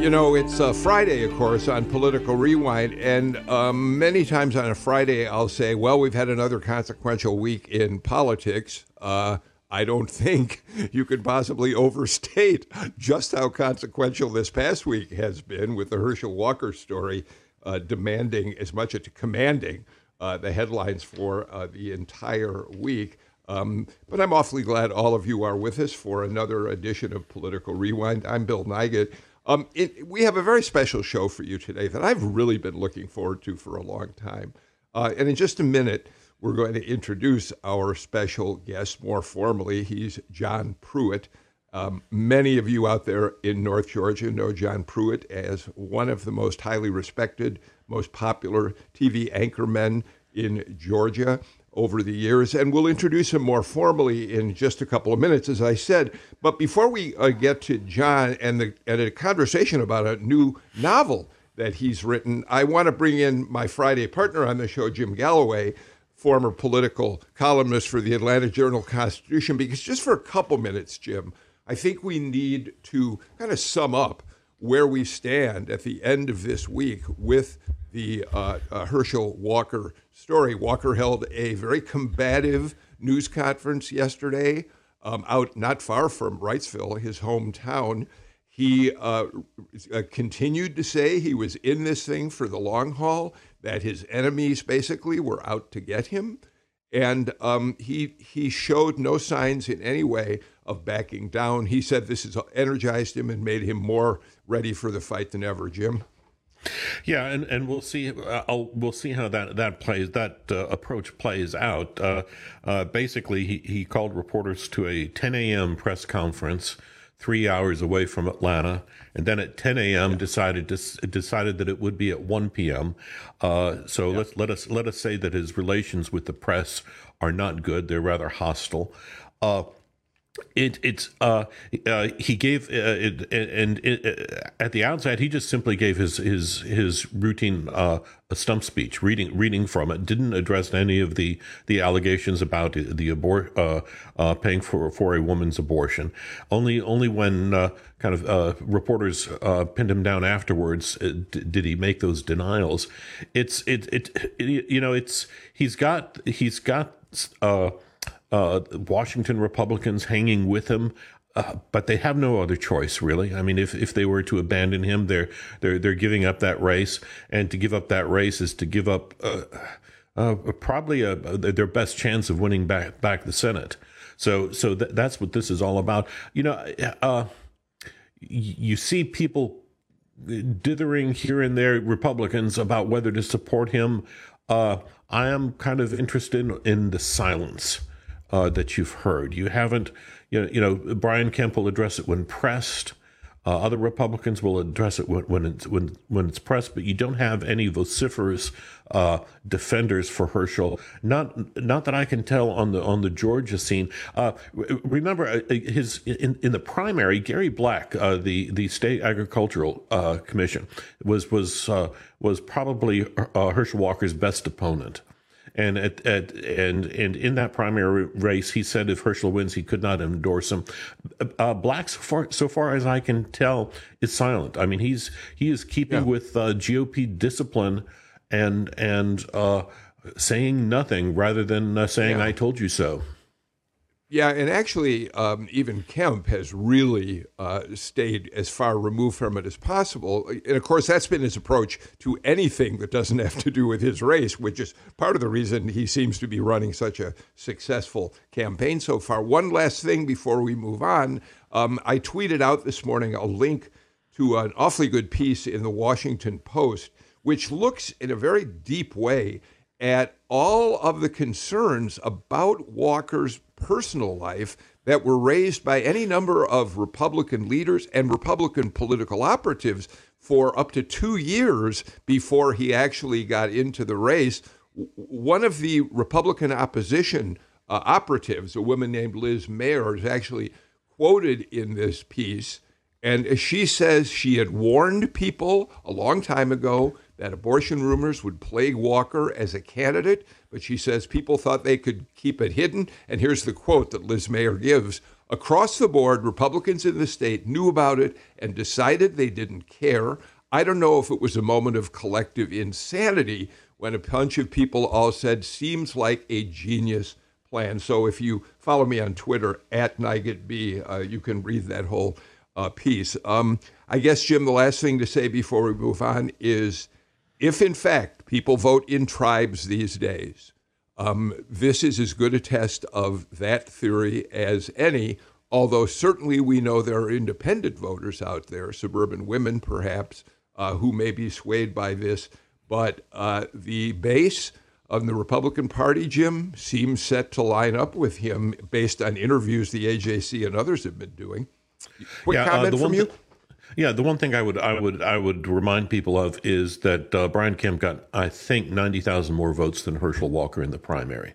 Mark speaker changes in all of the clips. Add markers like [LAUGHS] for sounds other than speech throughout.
Speaker 1: You know, it's uh, Friday, of course, on Political Rewind, and um, many times on a Friday, I'll say, well, we've had another consequential week in politics. Uh, I don't think [LAUGHS] you could possibly [LAUGHS] overstate just how consequential this past week has been with the Herschel Walker story uh, demanding as much as commanding uh, the headlines for the entire week. Um, but I'm awfully glad all of you are with us for another edition of Political Rewind. I'm Bill Nigut. Um, it, we have a very special show for you today that I've really been looking forward to for a long time. Uh, and in just a minute, we're going to introduce our special guest more formally. He's John Pruitt. Um, many of you out there in North Georgia know John Pruitt as one of the most highly respected, most popular TV anchormen in Georgia over the years, and we'll introduce him more formally in just a couple of minutes, as I said. But before we uh, get to John and, the, and a conversation about a new novel that he's written, I want to bring in my Friday partner on the show, Jim Galloway, former political columnist for the Atlanta Journal Constitution, because just for a couple minutes, Jim, I think we need to kind of sum up where we stand at the end of this week with the uh, uh, Herschel Walker story. Walker held a very combative news conference yesterday um, out not far from Wrightsville, his hometown. He uh, uh, continued to say he was in this thing for the long haul, that his enemies basically were out to get him. And um, he, he showed no signs in any way of backing down. He said this has energized him and made him more ready for the fight than ever. Jim?
Speaker 2: Yeah, and, and we'll see. Uh, we'll see how that that plays that uh, approach plays out. Uh, uh basically, he he called reporters to a 10 a.m. press conference, three hours away from Atlanta, and then at 10 a.m. Yeah. decided to, decided that it would be at 1 p.m. Uh, so yeah. let let us let us say that his relations with the press are not good; they're rather hostile. Uh, it it's uh, uh he gave uh, it, and it, uh, at the outset he just simply gave his his his routine uh stump speech reading reading from it didn't address any of the the allegations about the abort uh, paying for for a woman's abortion. Only only when kind of uh reporters uh pinned him down afterwards d- did he make those denials. It's it, it it you know it's he's got he's got uh Washington Republicans hanging with him. Uh, but they have no other choice, really. I mean, if, if they were to abandon him, they're they're they're giving up that race, and to give up that race is to give up uh, uh, probably a, their best chance of winning back back the Senate. So so th- that's what this is all about. You know, uh, you see people dithering here and there, Republicans, about whether to support him. Uh, I am kind of interested in, in the silence uh, that you've heard. You haven't, you know, you know, Brian Kemp will address it when pressed. Uh, other Republicans will address it when, when it's when when it's pressed, but you don't have any vociferous uh, defenders for Herschel. Not not that I can tell on the on the Georgia scene. Uh, remember uh, his in, in the primary, Gary Black, uh, the the state agricultural uh, commission, was was was probably Herschel Walker's best opponent. And at, at, and and in that primary race, he said if Herschel wins, he could not endorse him. Uh, Black, so far, so far as I can tell, is silent. I mean, he's he is keeping yeah. with uh, GOP discipline and and uh, saying nothing rather than uh, saying yeah. "I told you so."
Speaker 1: Yeah, and actually, um, even Kemp has really uh, stayed as far removed from it as possible. And of course, that's been his approach to anything that doesn't have to do with his race, which is part of the reason he seems to be running such a successful campaign so far. One last thing before we move on um, I tweeted out this morning a link to an awfully good piece in the Washington Post, which looks in a very deep way at all of the concerns about Walker's personal life that were raised by any number of Republican leaders and Republican political operatives for up to two years before he actually got into the race. One of the Republican opposition uh, operatives, a woman named Liz Mair, is actually quoted in this piece. And she says she had warned people a long time ago that abortion rumors would plague Walker as a candidate, but she says people thought they could keep it hidden. And here's the quote that Liz Mair gives Across the board, Republicans in the state knew about it and decided they didn't care. I don't know if it was a moment of collective insanity when a bunch of people all said, seems like a genius plan. So if you follow me on Twitter at NigutB, uh, you can read that whole uh, piece. Um, I guess, Jim, the last thing to say before we move on is if in fact people vote in tribes these days, um, this is as good a test of that theory as any, although certainly we know there are independent voters out there, suburban women perhaps, uh, who may be swayed by this. But uh, the base of the Republican Party, Jim, seems set to line up with him based on interviews the AJC and others have been doing. Quick yeah, uh, comment uh, from you. Th-
Speaker 2: yeah, the one thing I would I would I would remind people of is that uh, Brian Kemp got I think ninety thousand more votes than Herschel Walker in the primary.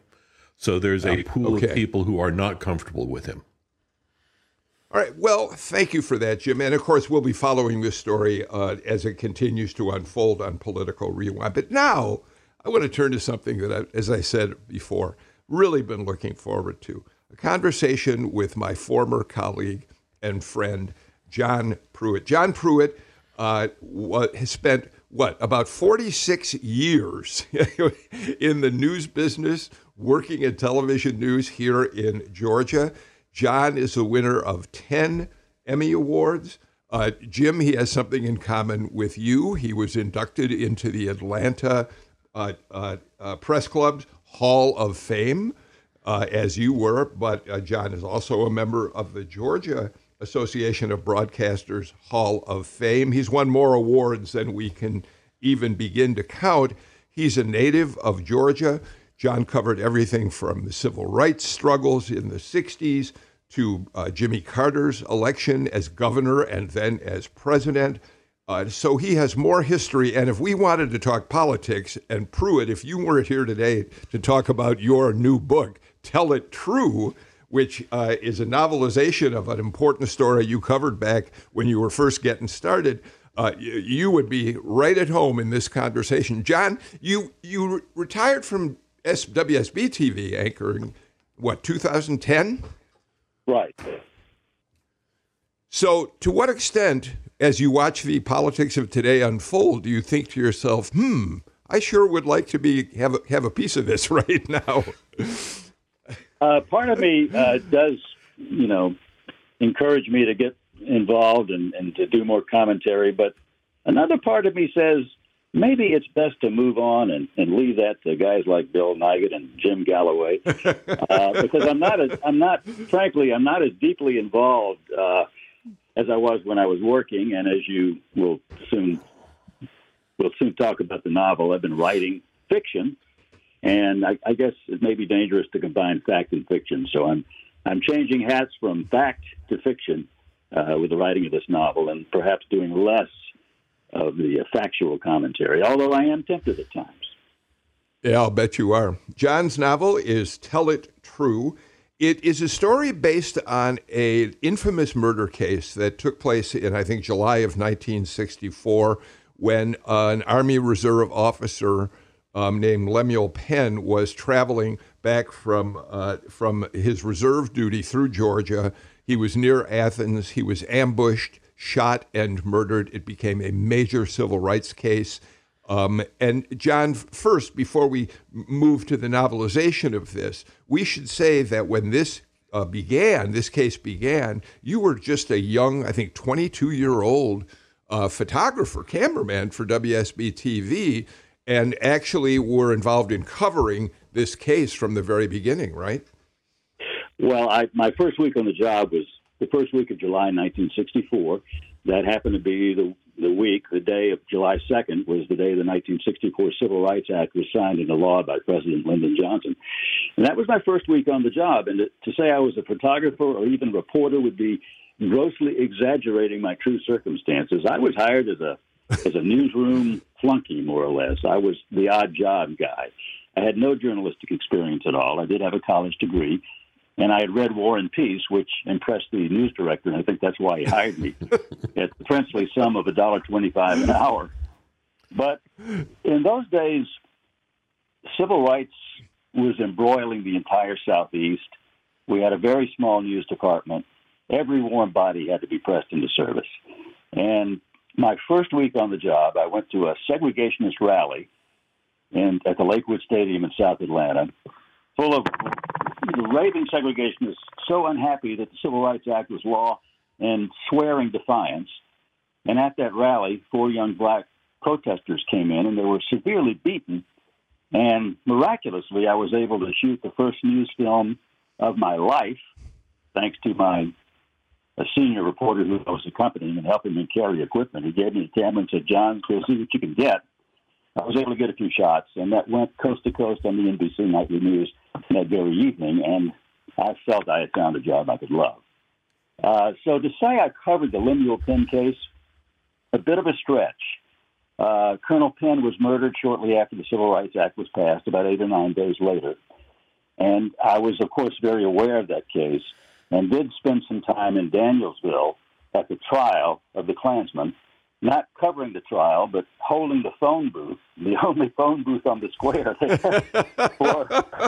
Speaker 2: So there's a pool okay. of people who are not comfortable with him.
Speaker 1: All right. Well, thank you for that, Jim. And of course, we'll be following this story uh, as it continues to unfold on Political Rewind. But now, I want to turn to something that, I, as I said before, really been looking forward to a conversation with my former colleague and friend, John Pruitt. John Pruitt uh, has spent what about 46 years [LAUGHS] in the news business, working in television news here in Georgia. John is a winner of 10 Emmy Awards. Uh, Jim, he has something in common with you. He was inducted into the Atlanta uh, uh, uh Press Club's Hall of Fame, uh, as you were, but uh, John is also a member of the Georgia Association of Broadcasters Hall of Fame. He's won more awards than we can even begin to count. He's a native of Georgia. John covered everything from the civil rights struggles in the 60s to uh, Jimmy Carter's election as governor and then as president. Uh, so he has more history. And if we wanted to talk politics, and Pruitt, if you weren't here today to talk about your new book, Tell It True, which uh, is a novelization of an important story you covered back when you were first getting started, uh, you, you, would be right at home in this conversation. John, you you retired from WSB TV anchoring, what, 2010?
Speaker 3: Right.
Speaker 1: So, to what extent, as you watch the politics of today unfold, do you think to yourself, "Hmm, I sure would like to be have a, have a piece of this [LAUGHS] right now"?
Speaker 3: Uh, part of me uh, does, you know, encourage me to get involved and, and to do more commentary, but another part of me says, maybe it's best to move on and, and leave that to guys like Bill Nigut and Jim Galloway, [LAUGHS] uh, because I'm not as I'm not frankly I'm not as deeply involved uh, as I was when I was working, and as you will soon we'll soon talk about the novel. I've been writing fiction, and I, I guess it may be dangerous to combine fact and fiction. So I'm I'm changing hats from fact to fiction uh, with the writing of this novel, and perhaps doing less of the factual commentary, although I am tempted at times.
Speaker 1: Yeah, I'll bet you are. John's novel is Tell It True. It is a story based on an infamous murder case that took place in, I think, July of 1964 when uh, an Army Reserve officer um, named Lemuel Penn was traveling back from, uh, from his reserve duty through Georgia. He was near Athens. He was ambushed shot and murdered. It became a major civil rights case. Um, and John, first, before we move to the novelization of this, we should say that when this uh, began, this case began, you were just a young, I think, 22 year old uh, photographer, cameraman for WSB TV, and actually were involved in covering this case from the very beginning, right?
Speaker 3: Well, I, my first week on the job was the first week of July 1964. That happened to be the the week, the day of July 2nd, was the day the 1964 Civil Rights Act was signed into law by President Lyndon Johnson. And that was my first week on the job. And to say I was a photographer or even reporter would be grossly exaggerating my true circumstances. I was hired as a as a newsroom flunky, more or less. I was the odd job guy. I had no journalistic experience at all. I did have a college degree, and I had read War and Peace, which impressed the news director, and I think that's why he hired me [LAUGHS] at the princely sum of a dollar twenty-five an hour. But in those days, civil rights was embroiling the entire Southeast. We had a very small news department. Every warm body had to be pressed into service. And my first week on the job, I went to a segregationist rally in, at the Lakewood Stadium in South Atlanta, full of raving segregationists so unhappy that the Civil Rights Act was law and swearing defiance. And at that rally, four young black protesters came in and they were severely beaten. And miraculously, I was able to shoot the first news film of my life, thanks to my a senior reporter who was accompanying and helping me carry equipment. He gave me a camera and said, John, go see what you can get. I was able to get a few shots, and that went coast to coast on the NBC Nightly News that very evening, and I felt I had found a job I could love. Uh, so to say I covered the Lemuel Penn case, a bit of a stretch. Uh, Colonel Penn was murdered shortly after the Civil Rights Act was passed, about eight or nine days later. And I was, of course, very aware of that case and did spend some time in Danielsville at the trial of the Klansmen, not covering the trial, but holding the phone booth, the [LAUGHS] only phone booth on the square [LAUGHS] for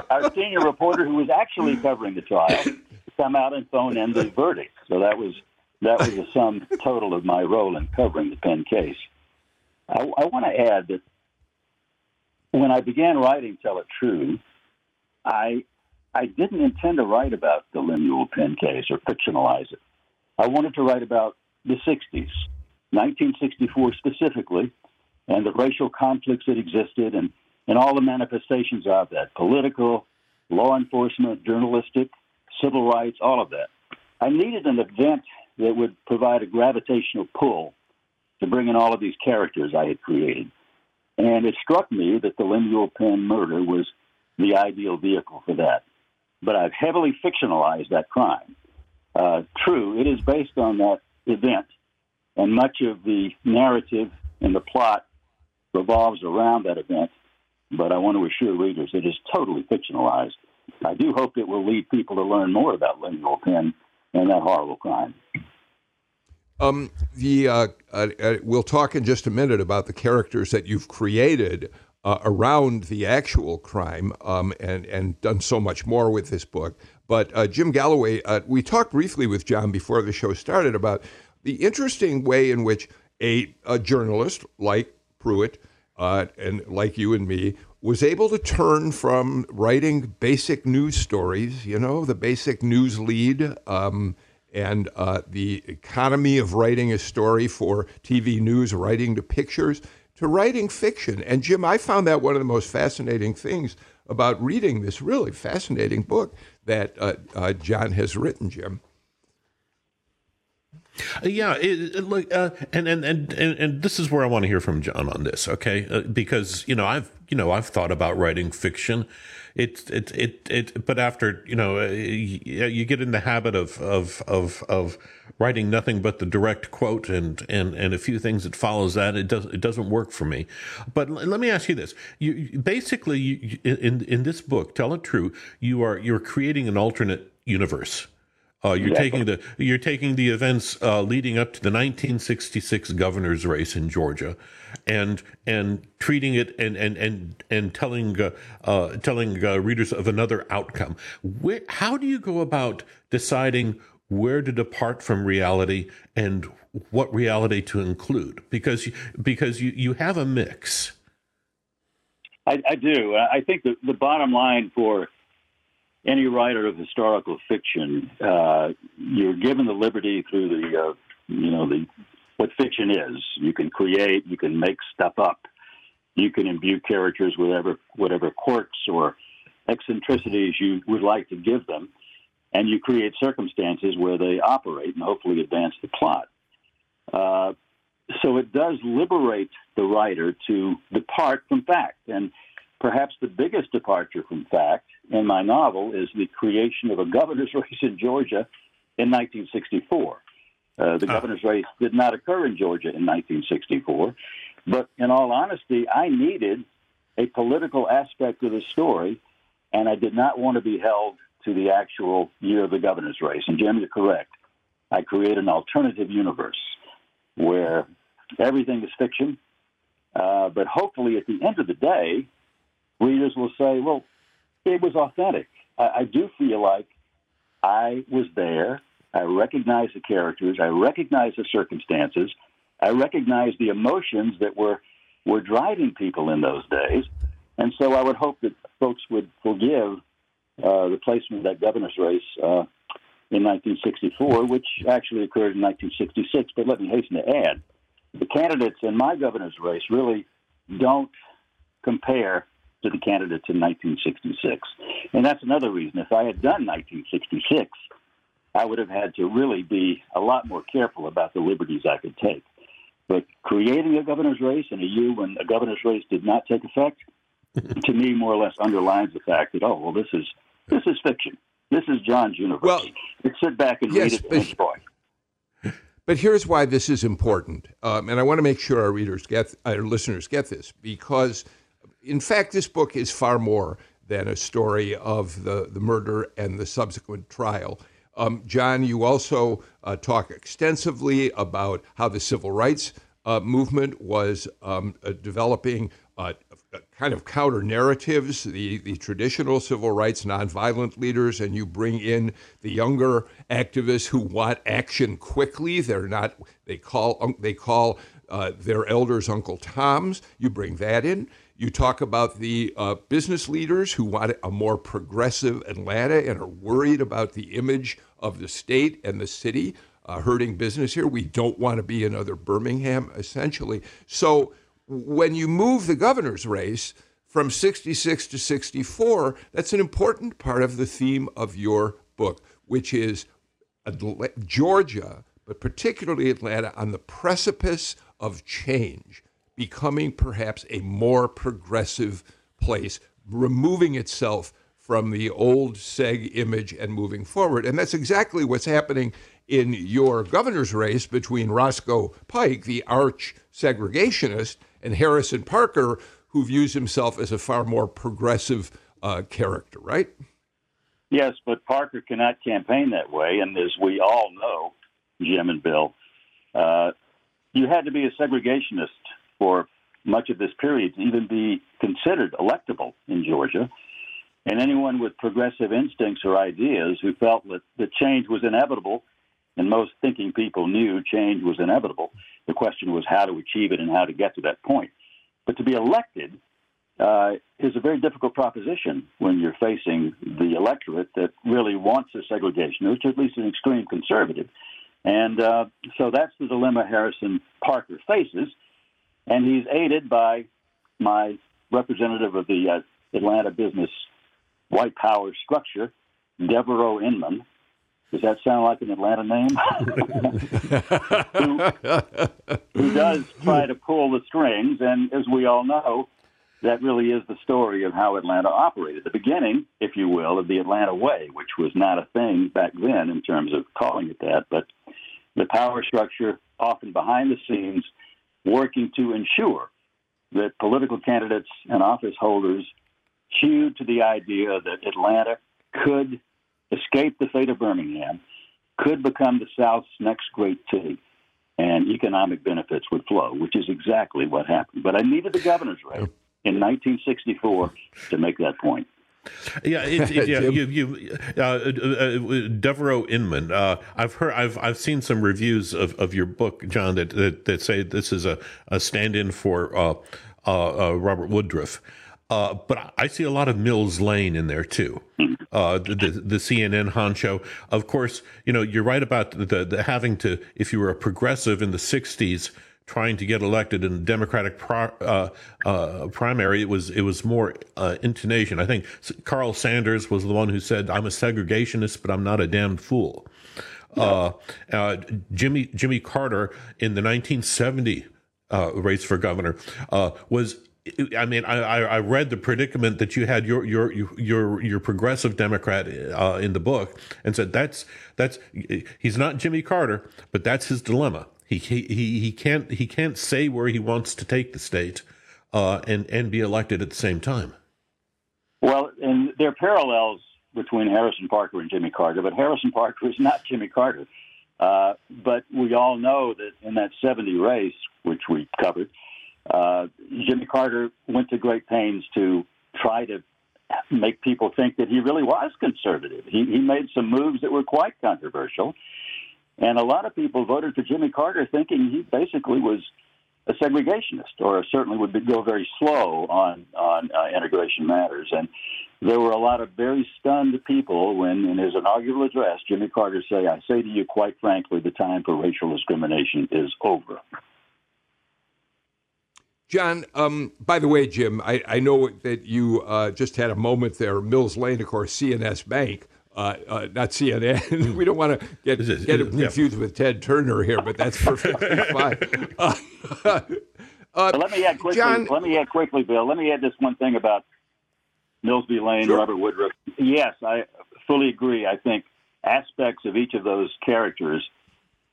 Speaker 3: our senior reporter who was actually covering the trial to come out and phone in the verdict. So that was that was the sum total of my role in covering the Penn case. I, I want to add that when I began writing Tell It True, I I didn't intend to write about the Lemuel Penn case or fictionalize it. I wanted to write about the 60s, 1964 specifically, and the racial conflicts that existed and, and all the manifestations of that political, law enforcement, journalistic, civil rights, all of that. I needed an event that would provide a gravitational pull to bring in all of these characters I had created. And it struck me that the Lemuel Penn murder was the ideal vehicle for that but I've heavily fictionalized that crime. Uh, true, it is based on that event, and much of the narrative and the plot revolves around that event. But I want to assure readers it is totally fictionalized. I do hope it will lead people to learn more about Lemuel Penn and that horrible crime.
Speaker 1: Um, the uh, uh, uh, we'll talk in just a minute about the characters that you've created uh, around the actual crime um, and, and done so much more with this book. But uh, Jim Galloway, uh, we talked briefly with John before the show started about the interesting way in which a, a journalist like Pruitt uh, and like you and me was able to turn from writing basic news stories, you know, the basic news lead. Um, and uh, the economy of writing a story for TV news, writing to pictures, to writing fiction. And Jim, I found that one of the most fascinating things about reading this really fascinating book that uh, uh, John has written, Jim.
Speaker 2: Yeah, look, uh, and, and and and this is where I want to hear from John on this, okay? Uh, because you know I've you know I've thought about writing fiction, it it it it but after you know uh, you, you get in the habit of of of of writing nothing but the direct quote and and and a few things that follows that it does it doesn't work for me. But let me ask you this. You basically you, in in this book tell it true you are you're creating an alternate universe uh, you're exactly. taking the you're taking the events uh, leading up to the 1966 governor's race in Georgia, and and treating it and and and and telling uh, uh telling uh, readers of another outcome. Where, how do you go about deciding where to depart from reality and what reality to include? Because because you you have a mix.
Speaker 3: I, I do. I think the, the bottom line for any writer of historical fiction, uh, you're given the liberty through the, uh, you know, the what fiction is. You can create, you can make stuff up, you can imbue characters with whatever whatever quirks or eccentricities you would like to give them, and you create circumstances where they operate and hopefully advance the plot. Uh, so it does liberate the writer to depart from fact. And perhaps the biggest departure from fact in my novel is the creation of a governor's [LAUGHS] race in Georgia in 1964. Uh, the oh. governor's race did not occur in Georgia in 1964. But in all honesty, I needed a political aspect of the story, and I did not want to be held to the actual year of the governor's race. And Jim, you're correct. I create an alternative universe where everything is fiction, uh, but hopefully at the end of the day, readers will say, well, it was authentic. I, I do feel like I was there. I recognize the characters. I recognize the circumstances. I recognize the emotions that were were driving people in those days. And so I would hope that folks would forgive uh, the placement of that governor's race uh, in 1964, which actually occurred in 1966. But let me hasten to add the candidates in my governor's race really don't compare the candidates in 1966. And that's another reason. If I had done 1966, I would have had to really be a lot more careful about the liberties I could take. But creating a governor's race in a year when a governor's race did not take effect, [LAUGHS] to me, more or less underlines the fact that oh, well, this is this is fiction. This is John's universe. Well, Let's sit back and yes, read it and enjoy.
Speaker 1: But here's why this is important, um, and I want to make sure our readers get, our listeners get this, because in fact, this book is far more than a story of the, the murder and the subsequent trial. Um, John, you also uh, talk extensively about how the civil rights uh, movement was um, uh, developing uh, kind of counter narratives, the, the traditional civil rights nonviolent leaders, and you bring in the younger activists who want action quickly. They're not, they call, they call uh, their elders Uncle Toms. You bring that in. You talk about the uh, business leaders who want a more progressive Atlanta and are worried about the image of the state and the city uh, hurting business here. We don't want to be another Birmingham, essentially. So when you move the governor's race from 66 to 64, that's an important part of the theme of your book, which is Georgia, but particularly Atlanta, on the precipice of change becoming perhaps a more progressive place, removing itself from the old SEG image and moving forward. And that's exactly what's happening in your governor's race between Roscoe Pike, the arch segregationist, and Harrison Parker, who views himself as a far more progressive uh, character, right?
Speaker 3: Yes, but Parker cannot campaign that way. And as we all know, Jim and Bill, uh, you had to be a segregationist for much of this period to even be considered electable in Georgia. And anyone with progressive instincts or ideas who felt that the change was inevitable, and most thinking people knew change was inevitable, the question was how to achieve it and how to get to that point. But to be elected uh, is a very difficult proposition when you're facing the electorate that really wants a segregation, or at least an extreme conservative. And uh, so that's the dilemma Harrison Parker faces and he's aided by my representative of the uh, Atlanta business white power structure, Devereaux Inman. Does that sound like an Atlanta name? [LAUGHS] who, who does try to pull the strings, and as we all know, that really is the story of how Atlanta operated. The beginning, if you will, of the Atlanta way, which was not a thing back then in terms of calling it that, but the power structure often behind the scenes working to ensure that political candidates and office holders hewed to the idea that Atlanta could escape the fate of Birmingham, could become the South's next great city, and economic benefits would flow, which is exactly what happened. But I needed the governor's race in 1964 to make that point.
Speaker 2: Yeah, it, it, yeah, you, you, uh, uh, Devereaux Inman. Uh, I've heard, I've, I've seen some reviews of, of your book, John, that, that, that say this is a, a stand-in for uh, uh, uh Robert Woodruff. but I see a lot of Mills Lane in there too. the, the, the CNN honcho. Of course, you know you're right about the, the having to. If you were a progressive in the '60s, trying to get elected in the Democratic pro, uh, uh, primary, it was it was more uh, intonation. I think Carl Sanders was the one who said, "I'm a segregationist, but I'm not a damned fool." Uh, uh, Jimmy Jimmy Carter in the 1970 uh, race for governor uh, was I mean, I, I read the predicament that you had your your your your progressive Democrat uh, in the book, and said that's that's he's not Jimmy Carter, but that's his dilemma. He he he can't he can't say where he wants to take the state, uh, and and be elected at the same time.
Speaker 3: Well, and there are parallels between Harrison Parker and Jimmy Carter, but Harrison Parker is not Jimmy Carter. Uh, but we all know that in that 70 race, which we covered, uh, Jimmy Carter went to great pains to try to make people think that he really was conservative. He, he made some moves that were quite controversial. And a lot of people voted for Jimmy Carter thinking he basically was a segregationist, or certainly would go very slow on on uh, integration matters. And there were a lot of very stunned people when, in his inaugural address, Jimmy Carter said, "I say to you, quite frankly, the time for racial discrimination is over."
Speaker 1: John, um, by the way, Jim, I, I know that you uh, just had a moment there. Mills Lane, of course, C&S Bank, uh, uh, not CNN. [LAUGHS] we don't want to get get it confused yeah. with Ted Turner here, but that's perfectly [LAUGHS] fine. [LAUGHS]
Speaker 3: Uh, uh, let me add quickly. John, let me add quickly, Bill. Let me add this one thing about Mills B. Lane, sure. Robert Woodruff. Yes, I fully agree. I think aspects of each of those characters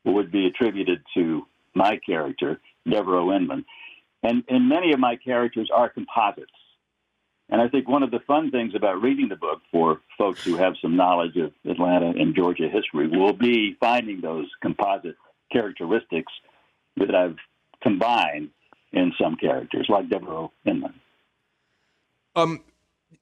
Speaker 3: would be attributed to my character, Devereux Inman. And, and many of my characters are composites. And I think one of the fun things about reading the book for folks who have some knowledge of Atlanta and Georgia history will be finding those composite characteristics that I've combined in some characters, like Devereux Inman.
Speaker 1: Um,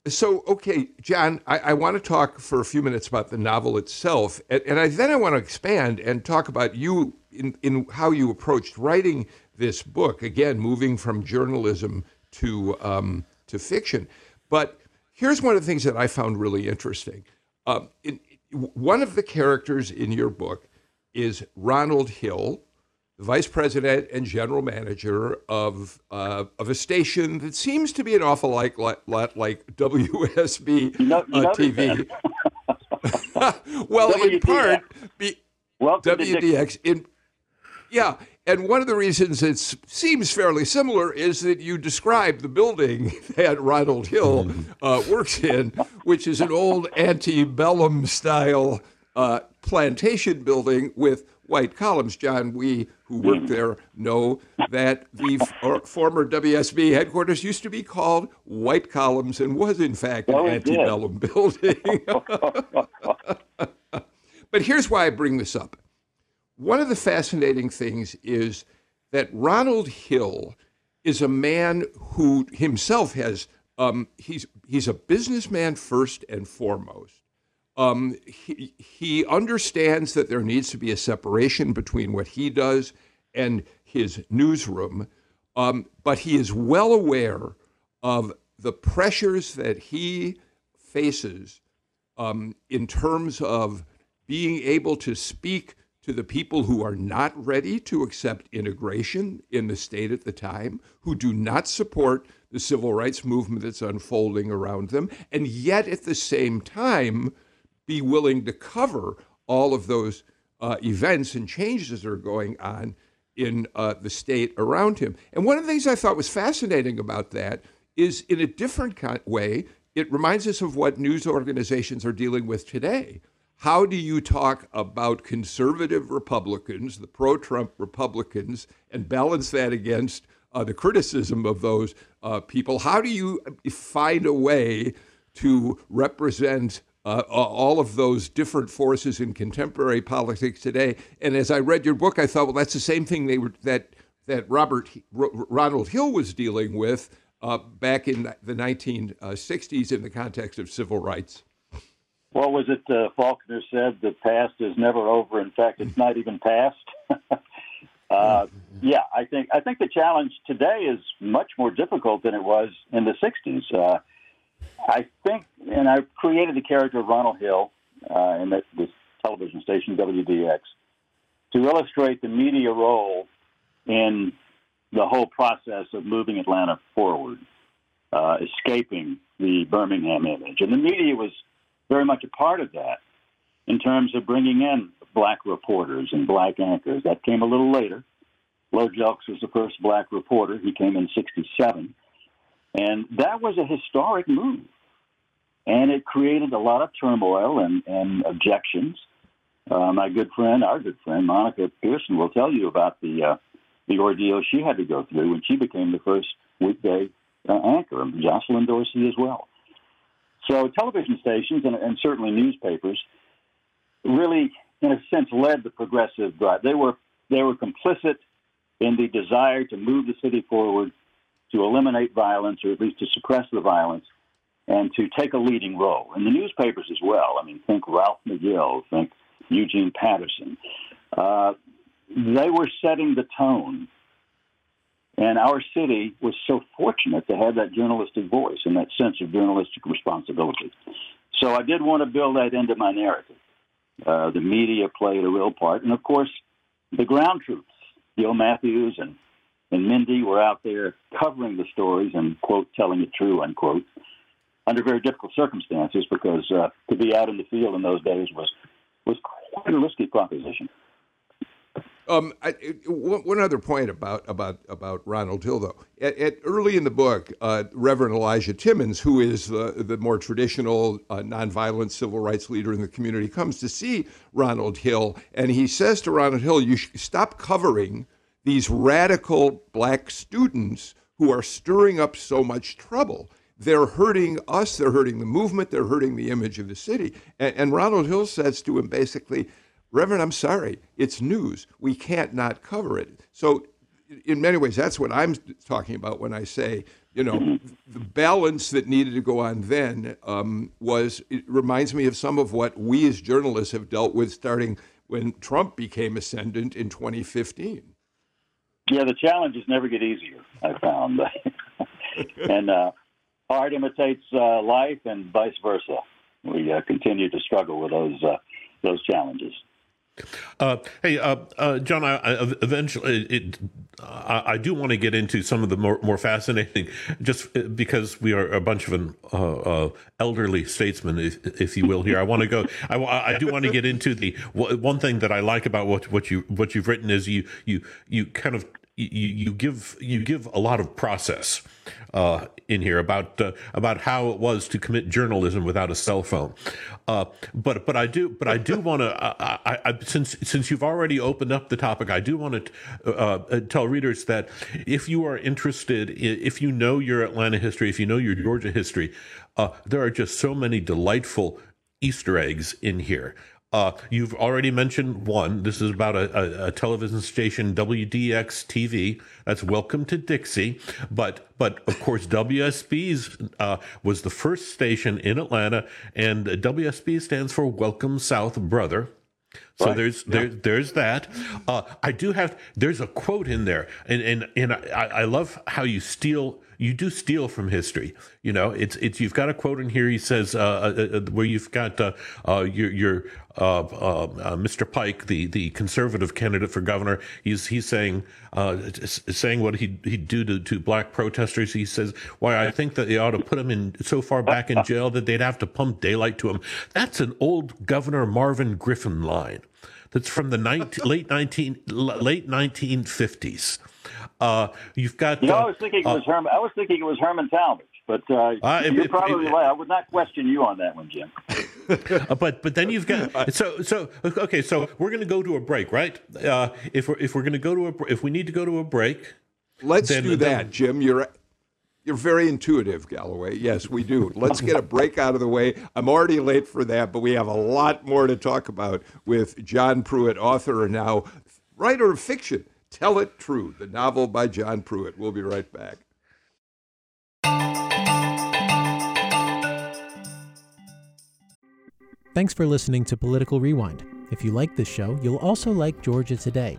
Speaker 1: so, okay, John, I, I, want to talk for a few minutes about the novel itself, and, and I, then I want to expand and talk about you in, in how you approached writing this book. Again, moving from journalism to um, to fiction. But here's one of the things that I found really interesting. Um, in, one of the characters in your book is Ronald Hill, the vice president and general manager of uh, of a station that seems to be an awful like lot like, [LAUGHS] like WSB uh, TV. [LAUGHS] well, WDX. in part, be, WDX in yeah, and one of the reasons it seems fairly similar is that you describe the building [LAUGHS] that Ronald Hill uh, works in, which is an old antebellum style uh, plantation building with white columns. John, we who work there know that the f- former WSB headquarters used to be called White Columns and was, in fact, an antebellum [LAUGHS] building. [LAUGHS] but here's why I bring this up one of the fascinating things is that Ronald Hill is a man who himself has um, he's he's a businessman first and foremost. Um, he, he understands that there needs to be a separation between what he does and his newsroom, um, but he is well aware of the pressures that he faces um, in terms of being able to speak to the people who are not ready to accept integration in the state at the time, who do not support the civil rights movement that's unfolding around them, and yet at the same time be willing to cover all of those uh, events and changes that are going on in uh, the state around him. And one of the things I thought was fascinating about that is in a different way, it reminds us of what news organizations are dealing with today how do you talk about conservative Republicans, the pro Trump Republicans, and balance that against uh, the criticism of those uh, people? How do you find a way to represent uh, all of those different forces in contemporary politics today? And as I read your book, I thought, well, that's the same thing they were that that Robert R- Ronald Hill was dealing with uh, back in the 1960s in the context of civil rights
Speaker 3: what was it uh, Faulkner said? The past is never over. In fact, it's not even past. [LAUGHS] uh, yeah, I think I think the challenge today is much more difficult than it was in the '60s. Uh, I think, and I created the character of Ronald Hill uh, in the, this television station WDX to illustrate the media role in the whole process of moving Atlanta forward, uh, escaping the Birmingham image, and the media was very much a part of that in terms of bringing in black reporters and black anchors. That came a little later. Lo Jelks was the first black reporter. He came in 67. And that was a historic move. And it created a lot of turmoil and, and objections. Uh, my good friend, our good friend, Monica Pearson, will tell you about the uh, the ordeal she had to go through when she became the first weekday uh, anchor, Jocelyn Dorsey as well. So television stations and, and certainly newspapers really, in a sense, led the progressive drive. They were they were complicit in the desire to move the city forward, to eliminate violence or at least to suppress the violence, and to take a leading role. And the newspapers as well. I mean, think Ralph McGill, think Eugene Patterson. Uh, they were setting the tone. And our city was so fortunate to have that journalistic voice and that sense of journalistic responsibility. So I did want to build that into my narrative. Uh, the media played a real part. And of course, the ground troops, Gil Matthews and, and Mindy, were out there covering the stories and, quote, telling it true, unquote, under very difficult circumstances because uh, to be out in the field in those days was, was quite a risky proposition.
Speaker 1: Um, I, one other point about about about Ronald Hill, though, at, at early in the book, uh, Reverend Elijah Timmons, who is the, the more traditional uh, nonviolent civil rights leader in the community, comes to see Ronald Hill, and he says to Ronald Hill, "You stop covering these radical black students who are stirring up so much trouble." they're hurting us, they're hurting the movement, they're hurting the image of the city. And, and, Ronald Hill says to him basically, Reverend, I'm sorry, it's news. We can't not cover it. So, in many ways, that's what I'm talking about when I say, you know, the balance that needed to go on then um, was, it reminds me of some of what we as journalists have dealt with starting when Trump became ascendant in 2015.
Speaker 3: Yeah, the challenges never get easier, I found. [LAUGHS] and uh, art imitates uh, life and vice versa. We uh, continue to struggle with those, uh, those challenges.
Speaker 2: Uh, hey, uh, uh, John. I, I eventually, it, I, I, do want to get into some of the more, more fascinating, just because we are a bunch of an uh, uh, elderly statesmen, if, if, you will. Here, I want to go. I, I do want to get into the one thing that I like about what what you what you've written is you you you kind of you, you give you give a lot of process uh, in here about uh, about how it was to commit journalism without a cell phone. Uh, but but I do but I do [LAUGHS] want to I, I, since since you've already opened up the topic, I do want to uh, uh, tell readers that if you are interested, if you know your Atlanta history, if you know your Georgia history, uh, there are just so many delightful Easter eggs in here. Uh, you've already mentioned one. This is about a, a, a, television station, WDX TV. That's Welcome to Dixie. But but of course, WSB's uh, was the first station in Atlanta, and WSB stands for Welcome South Brother. So right. there's there, there's that. Uh, I do have there's a quote in there, and and and I, I love how you steal you do steal from history. You know, it's it's you've got a quote in here. He says uh, uh, uh where you've got uh, uh your your Mr. Pike, the the conservative candidate for governor. He's he's saying saying what he he'd do to, to black protesters. He says, "Why I think that they ought to put him in so far back in jail that they'd have to pump daylight to him." That's an old Governor Marvin Griffin line. That's from the 19, [LAUGHS] late nineteen late nineteen fifties. Uh, you've got.
Speaker 3: You know, I was thinking it was uh, Herman. I was thinking it was Herman Talmadge, but uh, uh you're it, probably it, right. I would not question you on that one, Jim. [LAUGHS]
Speaker 2: Uh, but but then you've got so so okay. So we're going to go to a break, right? Uh, if we're if we're going to go to a if we need to go to a break,
Speaker 1: let's then, do that, then, Jim. You're. You're very intuitive, Galloway. Yes, we do. Let's get a break out of the way. I'm already late for that, but we have a lot more to talk about with John Pruitt, author and now writer of fiction Tell It True, the novel by John Pruitt. We'll be right back.
Speaker 4: Thanks for listening to Political Rewind. If you like this show, you'll also like Georgia Today.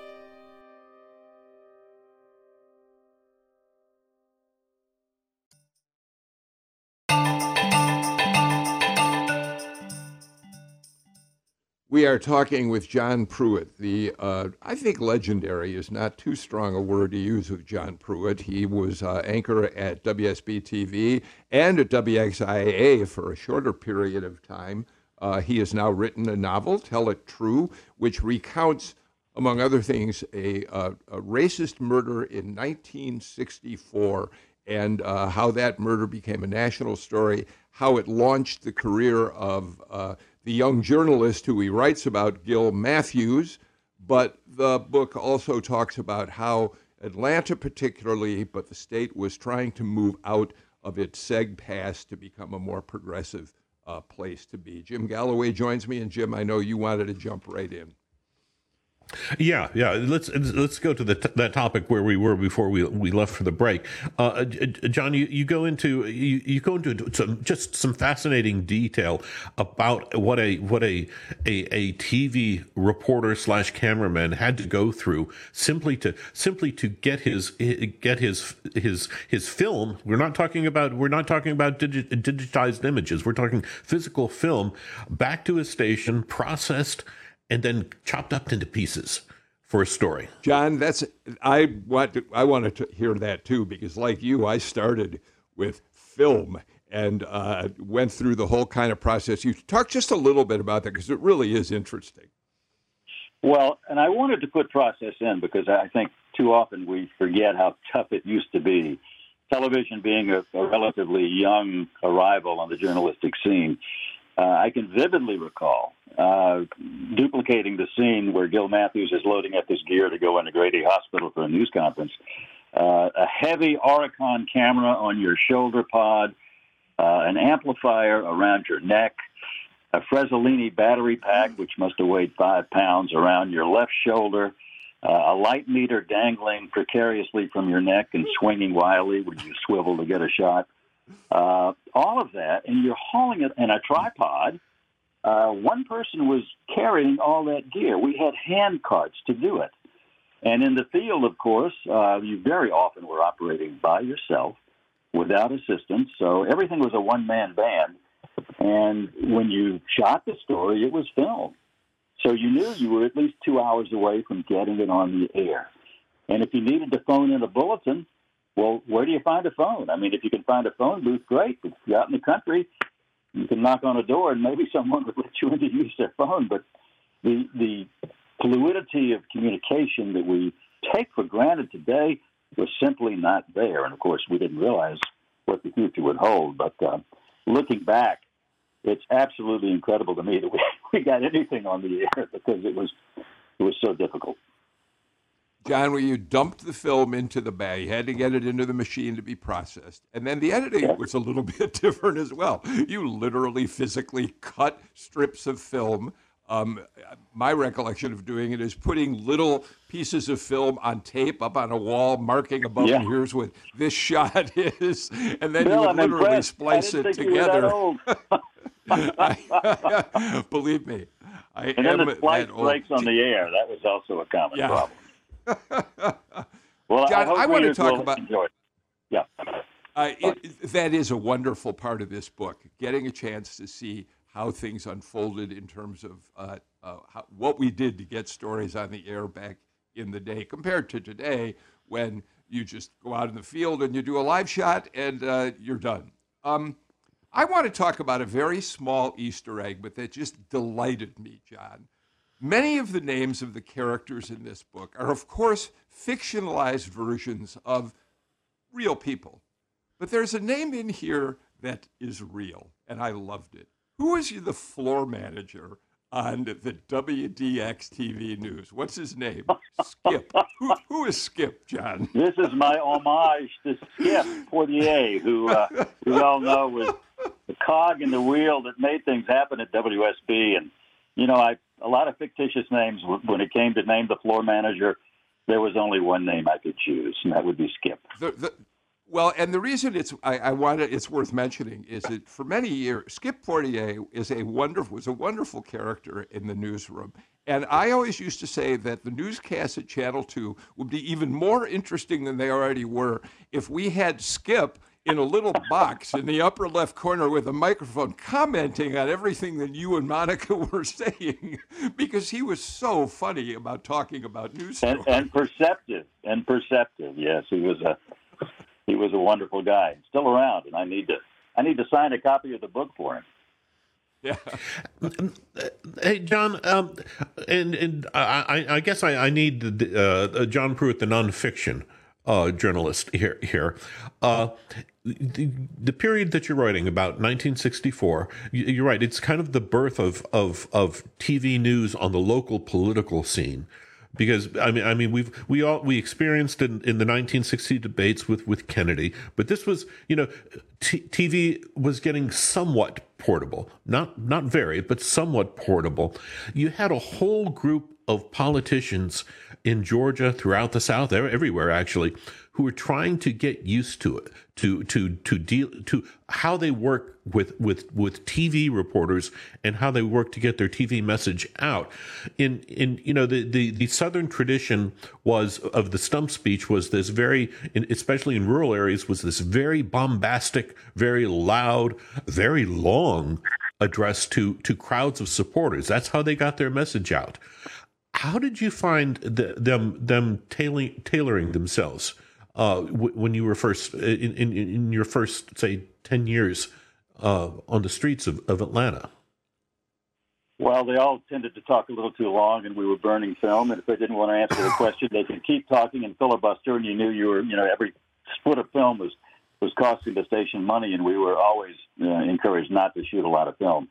Speaker 1: We are talking with John Pruitt. The uh, I think legendary is not too strong a word to use with John Pruitt. He was uh, anchor at WSB TV and at WXIA for a shorter period of time. Uh, he has now written a novel, Tell It True, which recounts, among other things, a, uh, a racist murder in 1964 and uh, how that murder became a national story, how it launched the career of uh, the young journalist who he writes about, Gil Matthews. But the book also talks about how Atlanta, particularly, but the state was trying to move out of its seg past to become a more progressive uh, place to be. Jim Galloway joins me, and Jim, I know you wanted to jump right in.
Speaker 2: Yeah, yeah. Let's let's go to the t- that topic where we were before we we left for the break. Uh, uh John, you, you go into you, you go into some just some fascinating detail about what a what a a, a TV reporter slash cameraman had to go through simply to simply to get his get his his his film. We're not talking about we're not talking about digi- digitized images. We're talking physical film back to his station, processed and then chopped up into pieces for a story.
Speaker 1: John, that's I want to, I wanted to hear that too because like you, I started with film and uh, went through the whole kind of process. You talk just a little bit about that because it really is interesting.
Speaker 3: Well, and I wanted to put process in because I think too often we forget how tough it used to be. Television being a, a relatively young arrival on the journalistic scene, uh, I can vividly recall uh, duplicating the scene where Gil Matthews is loading up his gear to go into Grady Hospital for a news conference. Uh, a heavy Auricon camera on your shoulder pod, uh, an amplifier around your neck, a Frezzolini battery pack, which must have weighed five pounds, around your left shoulder, uh, a light meter dangling precariously from your neck and swinging wildly when you swivel to get a shot. Uh, all of that, and you're hauling it in a tripod uh, one person was carrying all that gear. We had hand carts to do it. And in the field, of course, uh, you very often were operating by yourself without assistance. So everything was a one man band. And when you shot the story, it was film. So you knew you were at least two hours away from getting it on the air. And if you needed to phone in a bulletin, well, where do you find a phone? I mean, if you can find a phone booth, great. If you're out in the country, you can knock on a door and maybe [LAUGHS] someone would let you in to use their phone. But the the fluidity of communication that we take for granted today was simply not there. And of course, we didn't realize what the future would hold. But uh, looking back, it's absolutely incredible to me that we, [LAUGHS] we got anything on the air because it was it was so difficult.
Speaker 1: John, where you dumped the film into the bag, you had to get it into the machine to be processed. And then the editing yeah. was a little [LAUGHS] bit different as well. You literally physically cut strips of film. Um, my recollection of doing it is putting little pieces of film on tape up on a wall, marking above, yeah. and here's what this [LAUGHS] shot is. And then
Speaker 3: Bill,
Speaker 1: you would
Speaker 3: I'm
Speaker 1: literally
Speaker 3: impressed.
Speaker 1: splice it together. [LAUGHS] Believe me, I
Speaker 3: and
Speaker 1: am
Speaker 3: then the splice breaks on the air. That was also a common
Speaker 1: yeah.
Speaker 3: problem. [LAUGHS]
Speaker 1: well, John, I, I want to talk about.
Speaker 3: Yeah.
Speaker 1: Uh, it, that is a wonderful part of this book, getting a chance to see how things unfolded in terms of uh, uh, how, what we did to get stories on the air back in the day compared to today when you just go out in the field and you do a live shot and uh, you're done. Um, I want to talk about a very small Easter egg, but that just delighted me, John. Many of the names of the characters in this book are, of course, fictionalized versions of real people. But there's a name in here that is real, and I loved it. Who is the floor manager on the WDX TV news? What's his name? Skip. who, who is Skip, John?
Speaker 3: This is my homage to Skip Portier, who uh, we all know was the cog in the wheel that made things happen at WSB. And, you know, I a lot of fictitious names. When it came to name the floor manager, there was only one name I could choose, and that would be Skip.
Speaker 1: The, the, well, and the reason it's I, I it's worth mentioning is that for many years, Skip Portier is a wonderful was a wonderful character in the newsroom. And I always used to say that the newscasts at Channel 2 would be even more interesting than they already were if we had Skip in a little box in the upper left corner with a microphone commenting on everything that you and Monica [LAUGHS] were saying because he was so funny about talking about news
Speaker 3: and, and perceptive and perceptive. Yes, he was a he was a wonderful guy. Still around, and I need to I need to sign a copy of the book for him.
Speaker 1: Yeah. [LAUGHS]
Speaker 2: Hey, John, um, and and I, I guess I, I need the, uh, John Pruitt, the nonfiction uh, journalist here. Here, uh, the, the, period that you're writing about 1964, you're right. It's kind of the birth of of of TV news on the local political scene because I mean, I mean, we've we all we experienced in, in the 1960 debates with with Kennedy, but this was, you know, t- TV was getting somewhat portable, not not very, but somewhat portable. You had a whole group of politicians in Georgia, throughout the South, everywhere actually, who are trying to get used to it, to to to deal to how they work with with with TV reporters and how they work to get their TV message out. In in you know the the, the Southern tradition was of the stump speech was this very, especially in rural areas, was this very bombastic, very loud, very long address to to crowds of supporters. That's how they got their message out. How did you find the, them them tailoring, tailoring themselves? Uh, w- when you were first in, in, in your first say 10 years uh, on the streets of, of Atlanta?
Speaker 3: Well, they all tended to talk a little too long, and we were burning film. And if they didn't want to answer the [LAUGHS] question, they could keep talking and filibuster, and you knew you were, you know, every split of film was was costing the station money, and we were always uh, encouraged not to shoot a lot of film.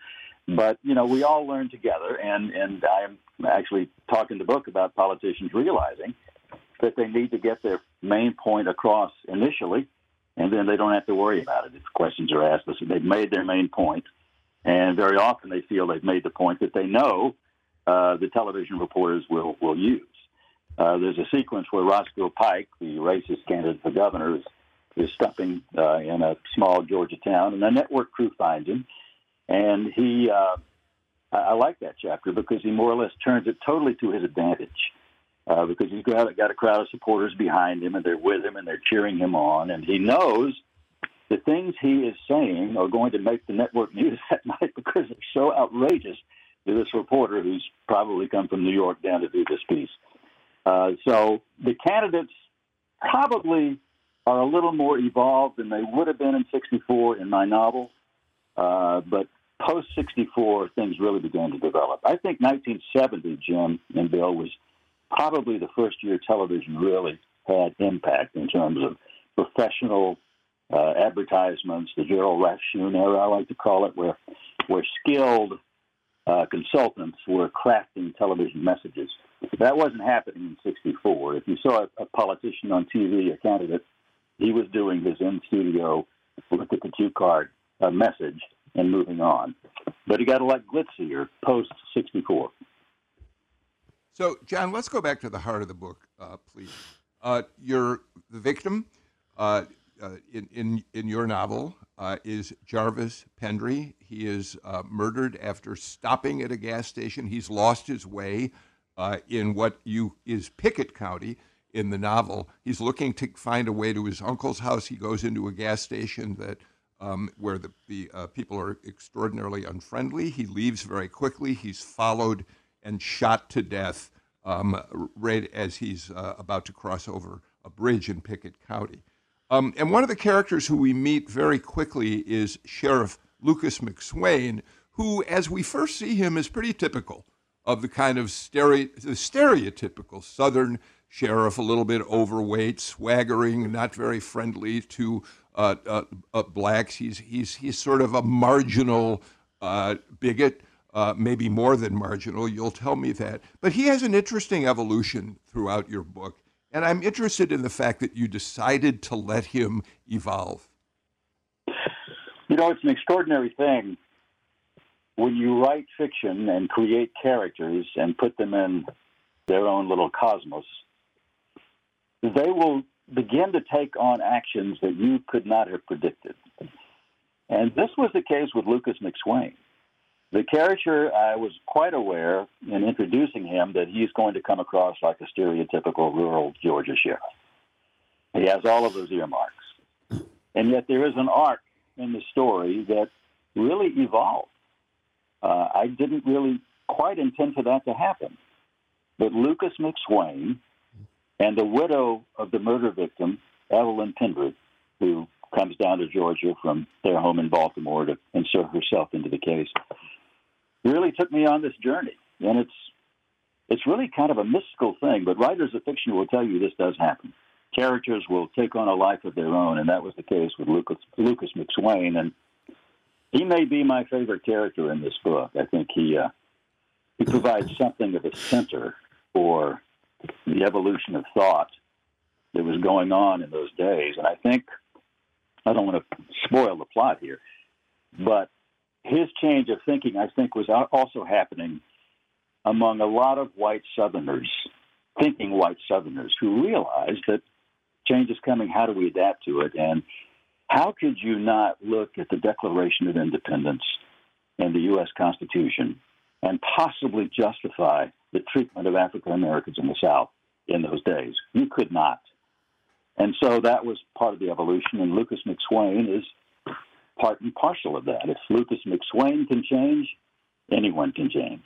Speaker 3: But you know, we all learned together, and and I am actually talking the book about politicians realizing that they need to get their main point across initially, and then they don't have to worry about it if questions are asked. Listen, they've made their main point, and very often they feel they've made the point that they know uh, the television reporters will will use. Uh, there's a sequence where Roscoe Pike, the racist candidate for governor, is, is stumping uh, in a small Georgia town, and a network crew finds him, and he. Uh, I like that chapter because he more or less turns it totally to his advantage uh, because he's got, got a crowd of supporters behind him and they're with him and they're cheering him on. And he knows the things he is saying are going to make the network news [LAUGHS] that night because they're so outrageous to this reporter who's probably come from New York down to do this piece. Uh, so the candidates probably are a little more evolved than they would have been in 64 in my novel. Uh, but post 64, things really began to develop. I think 1970, Jim and Bill, was probably the first year television really had impact in terms of professional uh, advertisements, the Gerald Rafshoon era, I like to call it, where where skilled uh, consultants were crafting television messages. That wasn't happening in '64. If you saw a, a politician on TV, a candidate, he was doing his in studio, look at the cue card uh, message, and moving on. But he got a lot glitzier post '64.
Speaker 1: So, John, let's go back to the heart of the book, uh, please. Uh, you're the victim uh, uh in, in, in your novel uh, is Jarvis Pendry. He is uh, murdered after stopping at a gas station. He's lost his way in what you is Pickett County in the novel. He's looking to find a way to his uncle's house. He goes into a gas station that um, where the, the people are extraordinarily unfriendly. He leaves very quickly. He's followed and shot to death um, right as he's uh, about to cross over a bridge in Pickett County. Um, and one of the characters who we meet very quickly is Sheriff Lucas McSwain, who, as we first see him, is pretty typical of the kind of stere- stereotypical Southern sheriff, a little bit overweight, swaggering, not very friendly to uh, uh, uh blacks. He's, he's, he's sort of a marginal uh, bigot uh, maybe more than marginal. You'll tell me that. But he has an interesting evolution throughout your book. And I'm interested in the fact that you decided to let him evolve.
Speaker 3: You know, it's an extraordinary thing when you write fiction and create characters and put them in their own little cosmos. They will begin to take on actions that you could not have predicted. And this was the case with Lucas McSwain. The character, I was quite aware in introducing him that he's going to come across like a stereotypical rural Georgia sheriff. He has all of those earmarks. And yet there is an arc in the story that really evolved. Uh, I didn't really quite intend for that to happen. But Lucas McSwain and the widow of the murder victim, Evelyn Pendred, who comes down to Georgia from their home in Baltimore to insert herself into the case, really took me on this journey. And it's it's really kind of a mystical thing, but writers of fiction will tell you this does happen. Characters will take on a life of their own, and that was the case with Lucas, Lucas McSwain. And he may be my favorite character in this book. I think he uh, he provides something of a center for the evolution of thought that was going on in those days. And I think I don't want to spoil the plot here, but his change of thinking, I think, was also happening among a lot of white Southerners, thinking white Southerners, who realized that change is coming. How do we adapt to it? And how could you not look at the Declaration of Independence and the U.S. Constitution and possibly justify the treatment of African Americans in the South in those days? You could not. And so that was part of the evolution, and Lucas McSwain is part and parcel of that. If Lucas McSwain can change, anyone can change.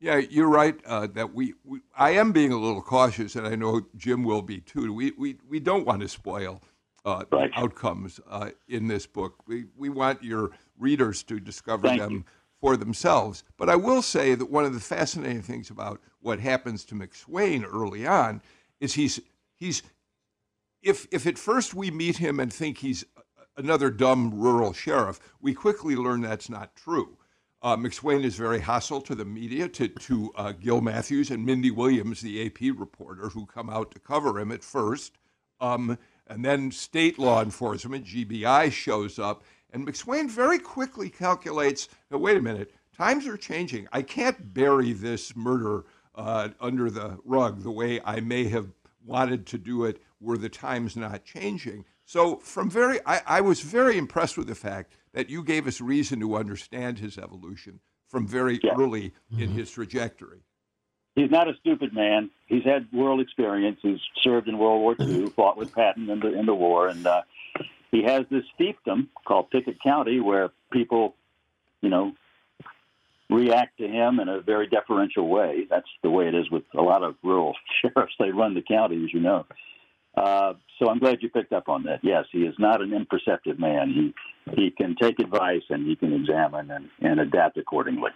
Speaker 1: Yeah, you're right uh, that we, we, I am being a little cautious, and I know Jim will be too. We we, we don't want to spoil uh, right. outcomes uh, in this book. We we want your readers to discover
Speaker 3: Thank
Speaker 1: them
Speaker 3: you.
Speaker 1: for themselves. But I will say that one of the fascinating things about what happens to McSwain early on is he's he's if if at first we meet him and think he's another dumb rural sheriff, we quickly learn that's not true. Uh, McSwain is very hostile to the media, to, to uh, Gil Matthews and Mindy Williams, the AP reporter, who come out to cover him at first. Um, and then state law enforcement, GBI, shows up. And McSwain very quickly calculates wait a minute, times are changing. I can't bury this murder uh, under the rug the way I may have wanted to do it were the times not changing. So, from very, I, I was very impressed with the fact that you gave us reason to understand his evolution from very
Speaker 3: yeah.
Speaker 1: early
Speaker 4: Mm-hmm.
Speaker 1: in his trajectory.
Speaker 3: He's not a stupid man. He's had world experience. He's served in World War II, fought with Patton in the in the war, and uh, he has this fiefdom called Pickett County, where people, you know, react to him in a very deferential way. That's the way it is with a lot of rural [LAUGHS] sheriffs. They run the county, as you know. Uh, so I'm glad you picked up on that. Yes, he is not an imperceptive man. He he can take advice and he can examine and, and adapt accordingly.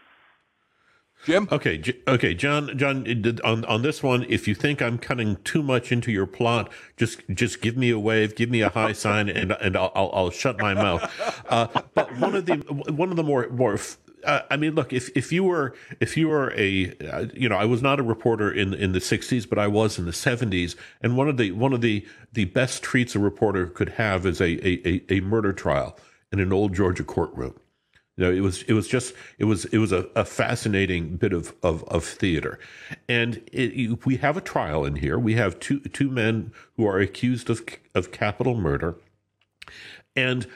Speaker 1: Jim?
Speaker 2: Okay, okay, John. John, on on this one, if you think I'm cutting too much into your plot, just just give me a wave, give me a high sign, and and I'll I'll, I'll shut my mouth. Uh, but one of the one of the more more. Uh, I mean, look. If, if you were if you were a uh, you know I was not a reporter in in the '60s, but I was in the '70s, and one of the one of the the best treats a reporter could have is a a, a, a murder trial in an old Georgia courtroom. You know, it was it was just it was it was a, a fascinating bit of, of, of theater, and it, we have a trial in here. We have two two men who are accused of of capital murder, and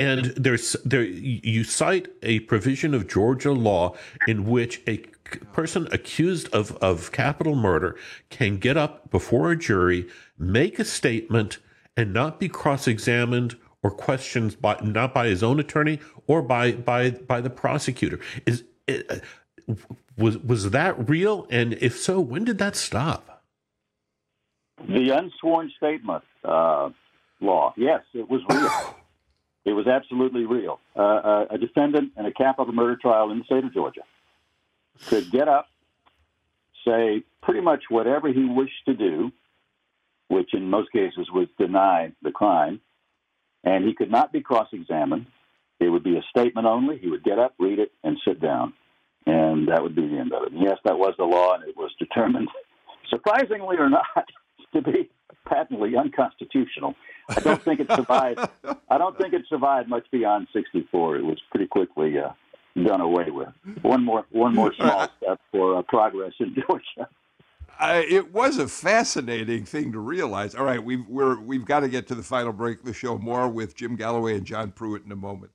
Speaker 2: and there's there you cite a provision of Georgia law in which a person accused of of capital murder can get up before a jury, make a statement, and not be cross examined or questioned by not by his own attorney or by by by the prosecutor. Is it, was was that real? And if so, when did that stop?
Speaker 3: The unsworn statement uh, law, yes, it was real. [LAUGHS] it was absolutely real. Uh, uh, a defendant in a capital murder trial in the state of Georgia could get up, say pretty much whatever he wished to do, which in most cases was deny the crime, and he could not be cross examined. It would be a statement only. He would get up, read it, and sit down. And that would be the end of it. And yes, that was the law, and it was determined, [LAUGHS] surprisingly or not, [LAUGHS] to be patently unconstitutional. I don't think it survived. I don't think it survived much beyond '64. It was pretty quickly uh, done away with. One more, one more small step for uh, progress in [LAUGHS] Georgia.
Speaker 1: I, it was a fascinating thing to realize. All right, we've we're we've got to get to the final break of the show. More with Jim Galloway and John Pruitt in a moment.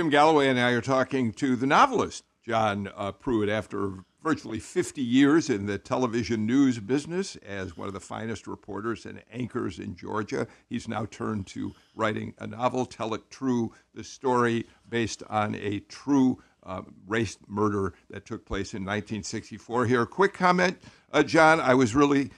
Speaker 1: Jim Galloway and I are talking to the novelist John uh, Pruitt after virtually 50 years in the television news business as one of the finest reporters and anchors in Georgia. He's now turned to writing a novel, Tell It True, the story based on a true uh, race murder that took place in 1964. Here, quick comment, uh, John. I was really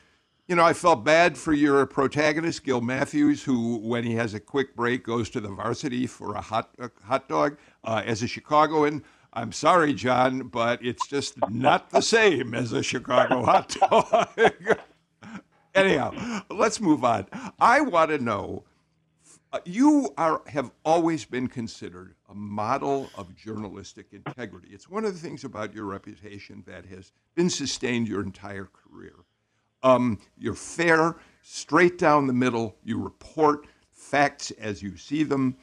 Speaker 1: you know, I felt bad for your protagonist, Gil Matthews, who, when he has a quick break, goes to the varsity for a hot a hot dog. Uh, as a Chicagoan, I'm sorry, John, but it's just not the same as a Chicago [LAUGHS] hot dog. [LAUGHS] Anyhow, let's move on. I want to know. Uh, you are have always been considered a model of journalistic integrity. It's one of the things about your reputation that has been sustained your entire career. Um, you're fair, straight down the middle. You report facts as you see them.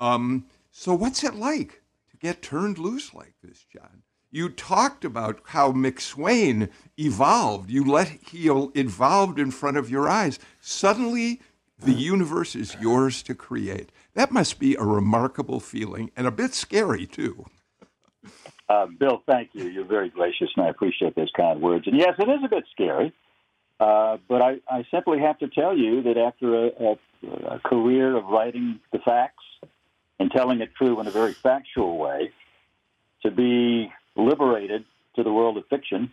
Speaker 1: Um, so, what's it like to get turned loose like this, John? You talked about how McSwain evolved. You let he evolved in front of your eyes. Suddenly, the universe is yours to create. That must be a remarkable feeling and a bit scary, too.
Speaker 3: Uh, Bill, thank you. You're very gracious, and I appreciate those kind words. And yes, it is a bit scary. Uh, but I, I, simply have to tell you that after a, a, a, career of writing the facts and telling it true in a very factual way, to be liberated to the world of fiction,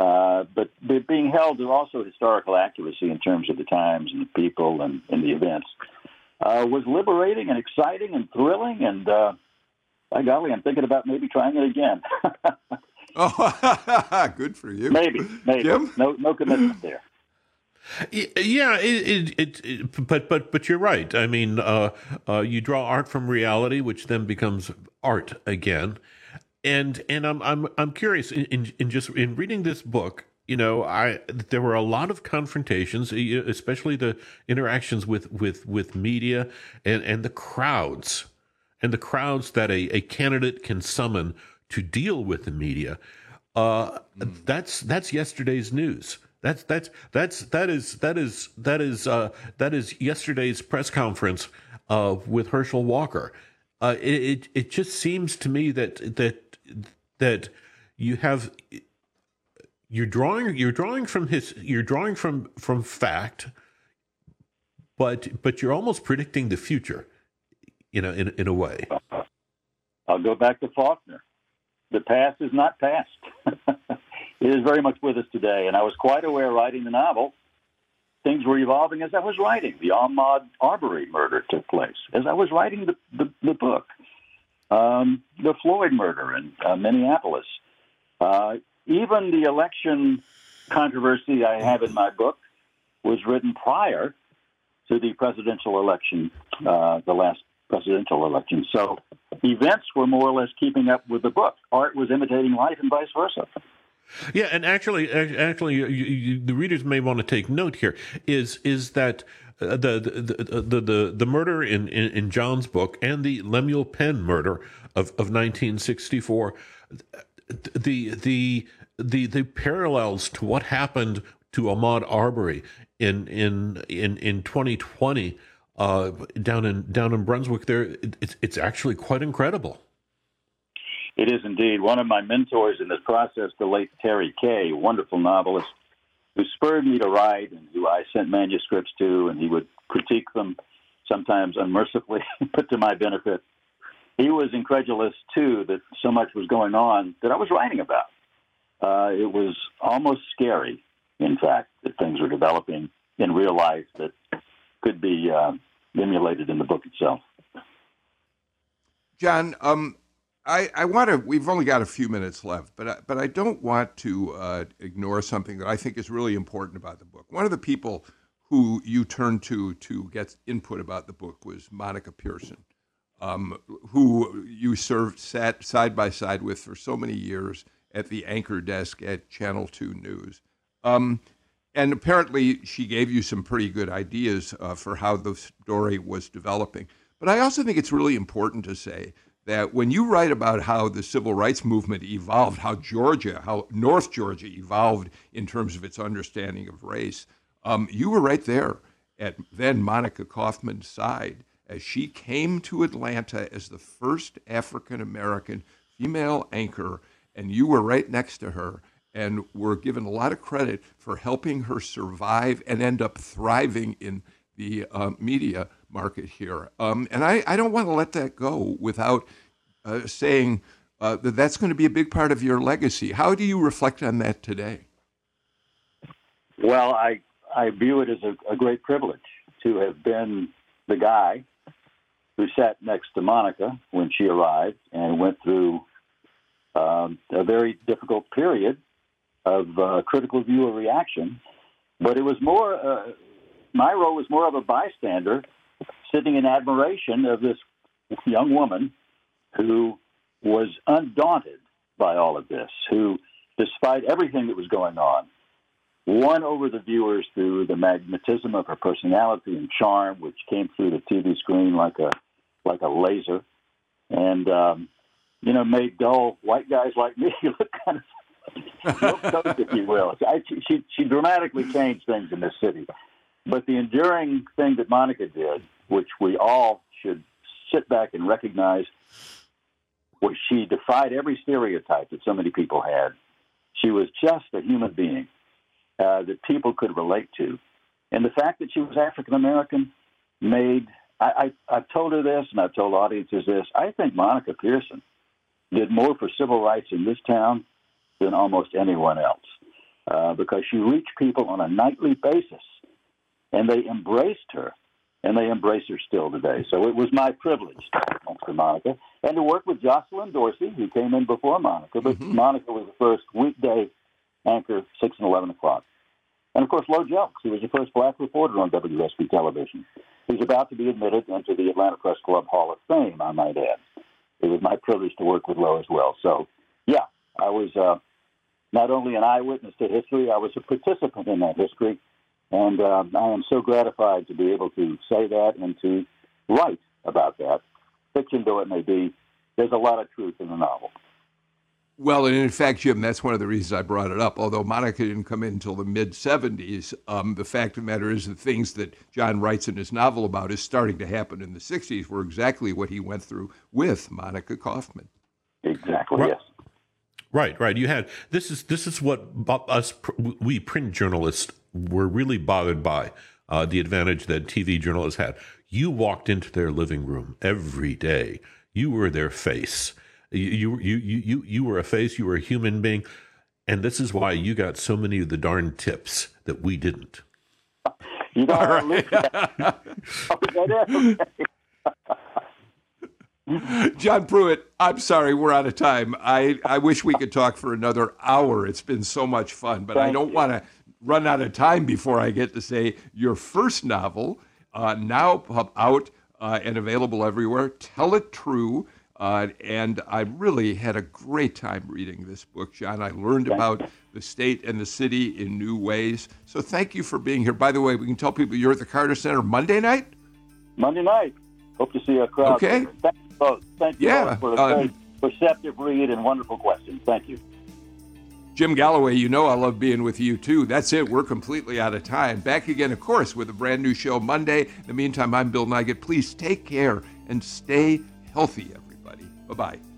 Speaker 3: uh, but being held to also historical accuracy in terms of the times and the people and, and the events, uh, was liberating and exciting and thrilling. And uh, by golly, I'm thinking about maybe trying it again. [LAUGHS]
Speaker 1: Oh, [LAUGHS] good for you.
Speaker 3: Maybe, maybe. Jim? No, no commitment there.
Speaker 2: Yeah, it, it, it, but but but you're right. I mean, uh, uh, you draw art from reality, which then becomes art again. And and I'm I'm I'm curious in, in, in just in reading this book. You know, I there were a lot of confrontations, especially the interactions with with with media and and the crowds and the crowds that a, a candidate can summon to deal with the media. Uh. That's that's yesterday's news. That's that's that's that is that is that is uh, that is yesterday's press conference uh, with Herschel Walker. Uh, it, it it just seems to me that that that you have you're drawing you're drawing from his you're drawing from from fact, but but you're almost predicting the future, you know, in in a way.
Speaker 3: I'll go back to Faulkner the past is not past. [LAUGHS] it is very much with us today. And I was quite aware writing the novel, things were evolving as I was writing. The Ahmaud Arbery murder took place as I was writing the, the, the book. Um, the Floyd murder in uh, Minneapolis. Uh, even the election controversy I have in my book was written prior to the presidential election, uh, the last presidential election. So events were more or less keeping up with the book. Art was imitating life, and vice versa.
Speaker 2: Yeah, and actually, actually, you, you, the readers may want to take note here. Is is that uh, the, the, the the the murder in, in, in John's book and the Lemuel Penn murder of, of 1964, the the the the parallels to what happened to Ahmaud Arbery in in in in 2020 uh, down in down in Brunswick. There, it's it's actually quite incredible.
Speaker 3: It is indeed. One of my mentors in this process, the late Terry Kay, wonderful novelist, who spurred me to write and who I sent manuscripts to, and he would critique them, sometimes unmercifully, [LAUGHS] but to my benefit. He was incredulous too that so much was going on that I was writing about. Uh, it was almost scary, in fact, that things were developing in real life that could be uh, emulated in the book itself.
Speaker 1: John, um, I, I want to. We've only got a few minutes left, but I, but I don't want to uh, ignore something that I think is really important about the book. One of the people who you turned to to get input about the book was Monica Pearson, um, who you served sat side by side with for so many years at the anchor desk at Channel Two News. Um, and apparently she gave you some pretty good ideas uh, for how the story was developing. But I also think it's really important to say that when you write about how the civil rights movement evolved, how Georgia, how North Georgia evolved in terms of its understanding of race, um, you were right there at then Monica Kaufman's side as she came to Atlanta as the first African American female anchor, and you were right next to her and were given a lot of credit for helping her survive and end up thriving in the uh, media market here. Um, and I, I don't want to let that go without uh, saying uh, that that's going to be a big part of your legacy. How do you reflect on that today?
Speaker 3: Well, I, I view it as a, a great privilege to have been the guy who sat next to Monica when she arrived and went through um, a very difficult period of uh, critical viewer reaction. But it was more, uh, my role was more of a bystander sitting in admiration of this young woman who was undaunted by all of this, who, despite everything that was going on, won over the viewers through the magnetism of her personality and charm, which came through the TV screen like a like a laser, and um, you know made dull white guys like me [LAUGHS] look kind of if you will. I, she she dramatically changed things in this city, but the enduring thing that Monica did, which we all should sit back and recognize, was she defied every stereotype that so many people had. She was just a human being uh, that people could relate to, and the fact that she was African American made. I, I, I've told her this, and I've told audiences this. I think Monica Pearson did more for civil rights in this town than almost anyone else uh, because she reached people on a nightly basis and they embraced her and they embrace her still today. So it was my privilege to work with Monica and to work with Jocelyn Dorsey, who came in before Monica, but mm-hmm. Monica was the first weekday anchor, 6 and 11 o'clock. And of course, Lo Jelks, who was the first black reporter on WSB television. He's about to be admitted into the Atlanta Press Club Hall of Fame, I might add. It was my privilege to work with Lo as well. So, yeah, I was uh, not only an eyewitness to history, I was a participant in that history. And uh, I am so gratified to be able to say that and to write about that. Fiction though it may be, there's a lot of truth in the novel.
Speaker 1: Well, and in fact, Jim, that's one of the reasons I brought it up. Although Monica didn't come in until the mid 70s, um, the fact of the matter is the things that John writes in his novel about is starting to happen in the 60s were exactly what he went through with Monica Kaufman.
Speaker 3: Exactly, yes.
Speaker 2: Right, right. You had this is this is what us we print journalists were really bothered by uh, the advantage that TV journalists had. You walked into their living room every day. You were their face. You you you you you were a face. You were a human being, and this is why you got so many of the darn tips that we didn't.
Speaker 3: You know, right. [LAUGHS] [LAUGHS] [LAUGHS] [LAUGHS]
Speaker 1: John Pruitt, I'm sorry, we're out of time. I, I wish we could talk for another hour. It's been so much fun, but Thank I don't want to run out of time before I get to say your first novel, uh, now pub out uh, and available everywhere. Tell It True. Uh, and I really had a great time reading this book, John. I learned about the state and the city in new ways. So thank you for being here. By the way, we can tell people you're at the Carter Center Monday night?
Speaker 3: Monday night. Hope to see a crowd.
Speaker 1: Okay.
Speaker 3: Thank you both. Thank you yeah, for a uh, very perceptive read and wonderful questions. Thank you.
Speaker 1: Jim Galloway, you know I love being with you too. That's it. We're completely out of time. Back again, of course, with a brand new show Monday. In the meantime, I'm Bill Nigut. Please take care and stay healthy, everybody. Bye bye.